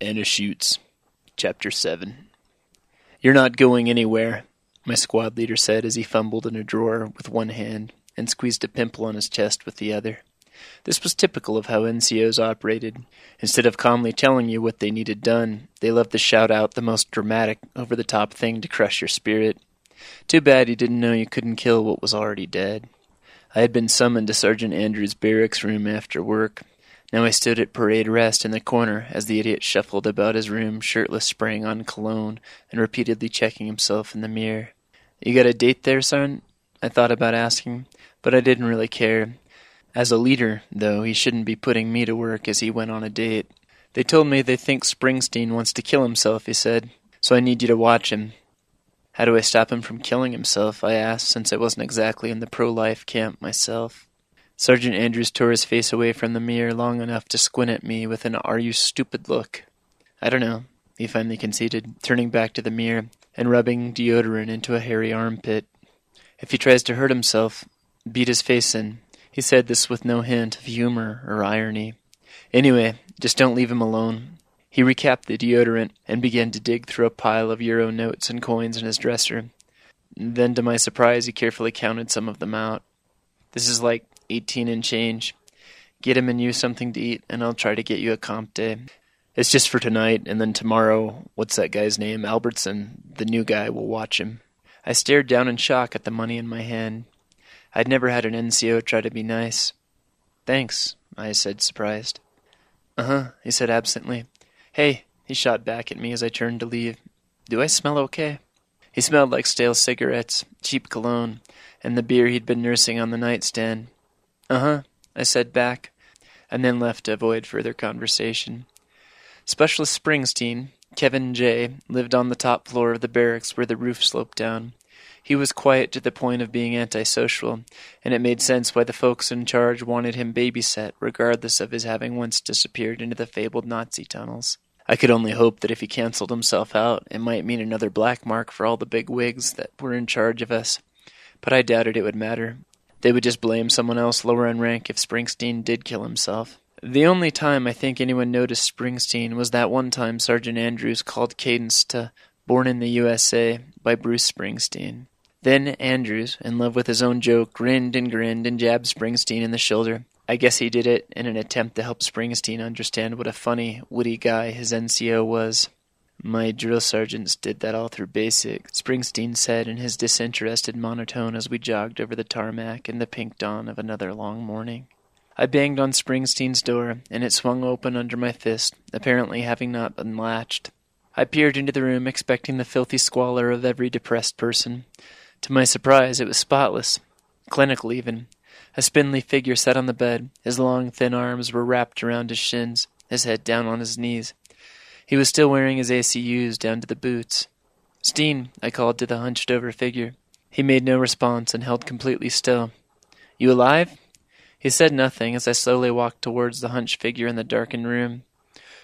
Anna Schutz, Chapter 7. You're not going anywhere, my squad leader said as he fumbled in a drawer with one hand and squeezed a pimple on his chest with the other. This was typical of how NCOs operated. Instead of calmly telling you what they needed done, they loved to shout out the most dramatic, over the top thing to crush your spirit. Too bad you didn't know you couldn't kill what was already dead. I had been summoned to Sergeant Andrews' barracks room after work, now I stood at parade rest in the corner as the idiot shuffled about his room, shirtless, spraying on cologne and repeatedly checking himself in the mirror. You got a date there, son? I thought about asking, but I didn't really care. As a leader, though, he shouldn't be putting me to work as he went on a date. They told me they think Springsteen wants to kill himself, he said, so I need you to watch him. How do I stop him from killing himself? I asked, since I wasn't exactly in the pro life camp myself. Sergeant Andrews tore his face away from the mirror long enough to squint at me with an are you stupid look. I don't know, he finally conceded, turning back to the mirror and rubbing deodorant into a hairy armpit. If he tries to hurt himself, beat his face in. He said this with no hint of humor or irony. Anyway, just don't leave him alone. He recapped the deodorant and began to dig through a pile of euro notes and coins in his dresser. Then, to my surprise, he carefully counted some of them out. This is like 18 and change. Get him and you something to eat, and I'll try to get you a comp day. It's just for tonight, and then tomorrow, what's that guy's name? Albertson, the new guy, will watch him. I stared down in shock at the money in my hand. I'd never had an NCO try to be nice. Thanks, I said, surprised. Uh huh, he said absently. Hey, he shot back at me as I turned to leave. Do I smell okay? He smelled like stale cigarettes, cheap cologne, and the beer he'd been nursing on the nightstand. Uh huh, I said back, and then left to avoid further conversation. Specialist Springsteen, Kevin J., lived on the top floor of the barracks where the roof sloped down. He was quiet to the point of being antisocial, and it made sense why the folks in charge wanted him babysat, regardless of his having once disappeared into the fabled Nazi tunnels. I could only hope that if he cancelled himself out, it might mean another black mark for all the big wigs that were in charge of us. But I doubted it would matter. They would just blame someone else lower in rank if Springsteen did kill himself. The only time I think anyone noticed Springsteen was that one time Sergeant Andrews called Cadence to Born in the USA by Bruce Springsteen. Then Andrews, in love with his own joke, grinned and grinned and jabbed Springsteen in the shoulder. I guess he did it in an attempt to help Springsteen understand what a funny, witty guy his NCO was. My drill sergeants did that all through basic, Springsteen said in his disinterested monotone as we jogged over the tarmac in the pink dawn of another long morning. I banged on Springsteen's door, and it swung open under my fist, apparently having not been latched. I peered into the room, expecting the filthy squalor of every depressed person. To my surprise, it was spotless, clinical even. A spindly figure sat on the bed. His long, thin arms were wrapped around his shins, his head down on his knees. He was still wearing his ACUs down to the boots. Steen, I called to the hunched over figure. He made no response and held completely still. You alive? He said nothing as I slowly walked towards the hunched figure in the darkened room.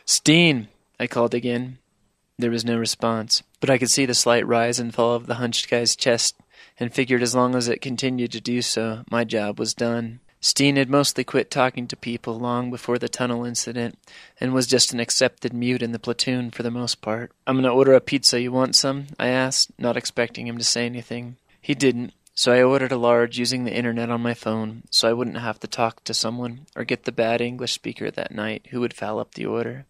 Steen! I called again. There was no response, but I could see the slight rise and fall of the hunched guy's chest, and figured as long as it continued to do so, my job was done. Steen had mostly quit talking to people long before the tunnel incident, and was just an accepted mute in the platoon for the most part. I'm gonna order a pizza. You want some? I asked, not expecting him to say anything. He didn't, so I ordered a large using the internet on my phone, so I wouldn't have to talk to someone or get the bad English speaker that night who would foul up the order.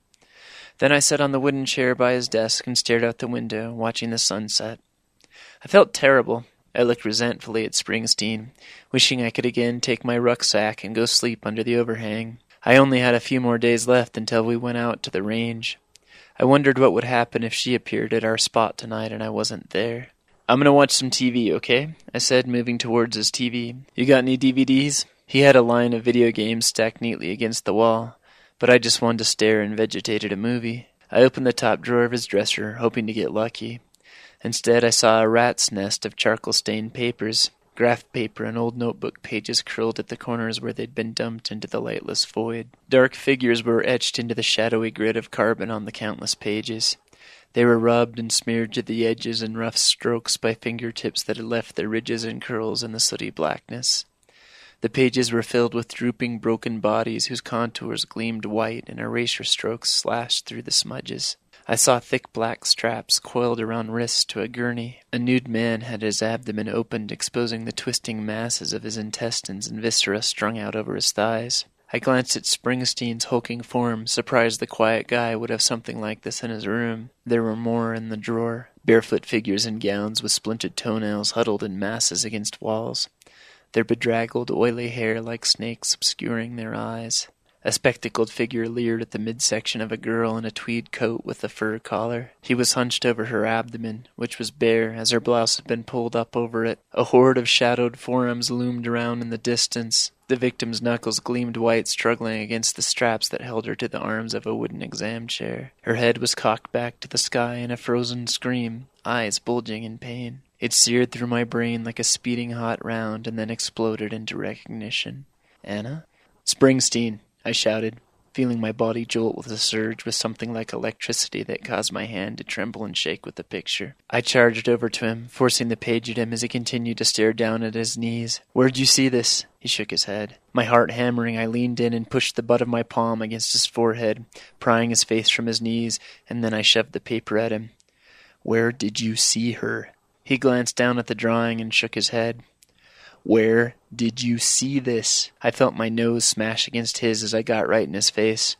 Then I sat on the wooden chair by his desk and stared out the window, watching the sunset. I felt terrible. I looked resentfully at Springsteen, wishing I could again take my rucksack and go sleep under the overhang. I only had a few more days left until we went out to the range. I wondered what would happen if she appeared at our spot tonight and I wasn't there. I'm gonna watch some TV, okay? I said, moving towards his TV. You got any DVDs? He had a line of video games stacked neatly against the wall, but I just wanted to stare and vegetate at a movie. I opened the top drawer of his dresser, hoping to get lucky. Instead, I saw a rat's nest of charcoal stained papers, graph paper and old notebook pages curled at the corners where they'd been dumped into the lightless void. Dark figures were etched into the shadowy grid of carbon on the countless pages. They were rubbed and smeared to the edges in rough strokes by fingertips that had left their ridges and curls in the sooty blackness. The pages were filled with drooping, broken bodies whose contours gleamed white and erasure strokes slashed through the smudges. I saw thick black straps coiled around wrists to a gurney. A nude man had his abdomen opened, exposing the twisting masses of his intestines and viscera strung out over his thighs. I glanced at Springsteen's hulking form, surprised the quiet guy would have something like this in his room. There were more in the drawer. Barefoot figures in gowns with splintered toenails huddled in masses against walls, their bedraggled, oily hair like snakes obscuring their eyes. A spectacled figure leered at the midsection of a girl in a tweed coat with a fur collar. He was hunched over her abdomen, which was bare, as her blouse had been pulled up over it. A horde of shadowed forearms loomed around in the distance. The victim's knuckles gleamed white, struggling against the straps that held her to the arms of a wooden exam chair. Her head was cocked back to the sky in a frozen scream, eyes bulging in pain. It seared through my brain like a speeding hot round and then exploded into recognition. Anna? Springsteen! I shouted, feeling my body jolt with a surge with something like electricity that caused my hand to tremble and shake with the picture. I charged over to him, forcing the page at him as he continued to stare down at his knees. Where'd you see this? He shook his head. My heart hammering, I leaned in and pushed the butt of my palm against his forehead, prying his face from his knees, and then I shoved the paper at him. Where did you see her? He glanced down at the drawing and shook his head. Where did you see this? I felt my nose smash against his as I got right in his face.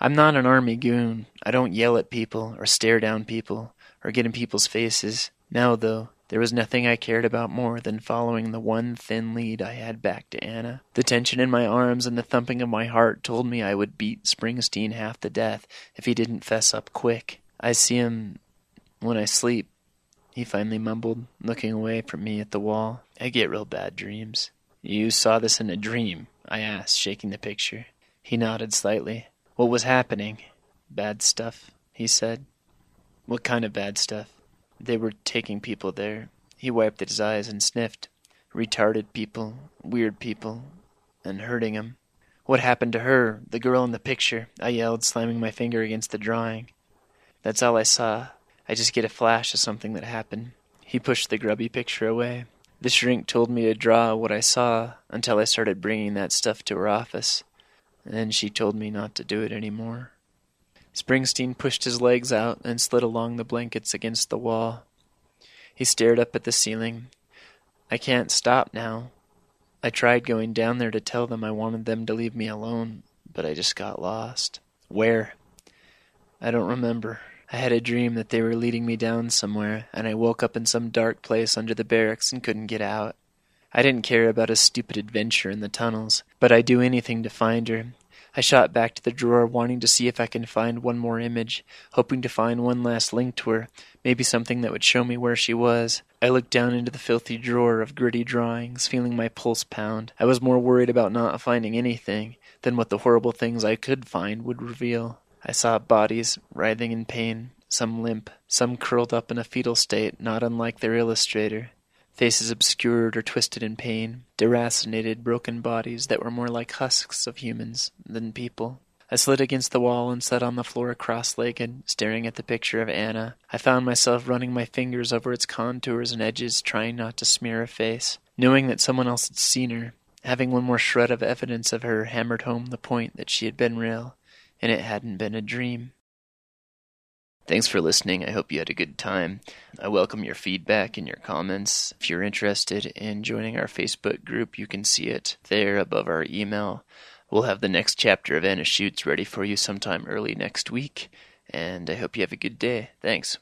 I'm not an army goon. I don't yell at people or stare down people or get in people's faces. Now, though, there was nothing I cared about more than following the one thin lead I had back to Anna. The tension in my arms and the thumping of my heart told me I would beat Springsteen half to death if he didn't fess up quick. I see him when I sleep, he finally mumbled, looking away from me at the wall. I get real bad dreams. You saw this in a dream? I asked, shaking the picture. He nodded slightly. What was happening? Bad stuff, he said. What kind of bad stuff? They were taking people there. He wiped at his eyes and sniffed. Retarded people, weird people, and hurting. What happened to her, the girl in the picture? I yelled, slamming my finger against the drawing. That's all I saw. I just get a flash of something that happened. He pushed the grubby picture away. The shrink told me to draw what I saw until I started bringing that stuff to her office. And then she told me not to do it any more. Springsteen pushed his legs out and slid along the blankets against the wall. He stared up at the ceiling. I can't stop now. I tried going down there to tell them I wanted them to leave me alone, but I just got lost. Where? I don't remember. I had a dream that they were leading me down somewhere, and I woke up in some dark place under the barracks and couldn't get out. I didn't care about a stupid adventure in the tunnels, but I'd do anything to find her. I shot back to the drawer, wanting to see if I can find one more image, hoping to find one last link to her, maybe something that would show me where she was. I looked down into the filthy drawer of gritty drawings, feeling my pulse pound. I was more worried about not finding anything than what the horrible things I could find would reveal. I saw bodies writhing in pain, some limp, some curled up in a fetal state not unlike their illustrator, faces obscured or twisted in pain, deracinated, broken bodies that were more like husks of humans than people. I slid against the wall and sat on the floor cross legged, staring at the picture of Anna. I found myself running my fingers over its contours and edges, trying not to smear her face. Knowing that someone else had seen her, having one more shred of evidence of her hammered home the point that she had been real and it hadn't been a dream. Thanks for listening. I hope you had a good time. I welcome your feedback and your comments. If you're interested in joining our Facebook group, you can see it there above our email. We'll have the next chapter of Anna Schutz ready for you sometime early next week, and I hope you have a good day. Thanks.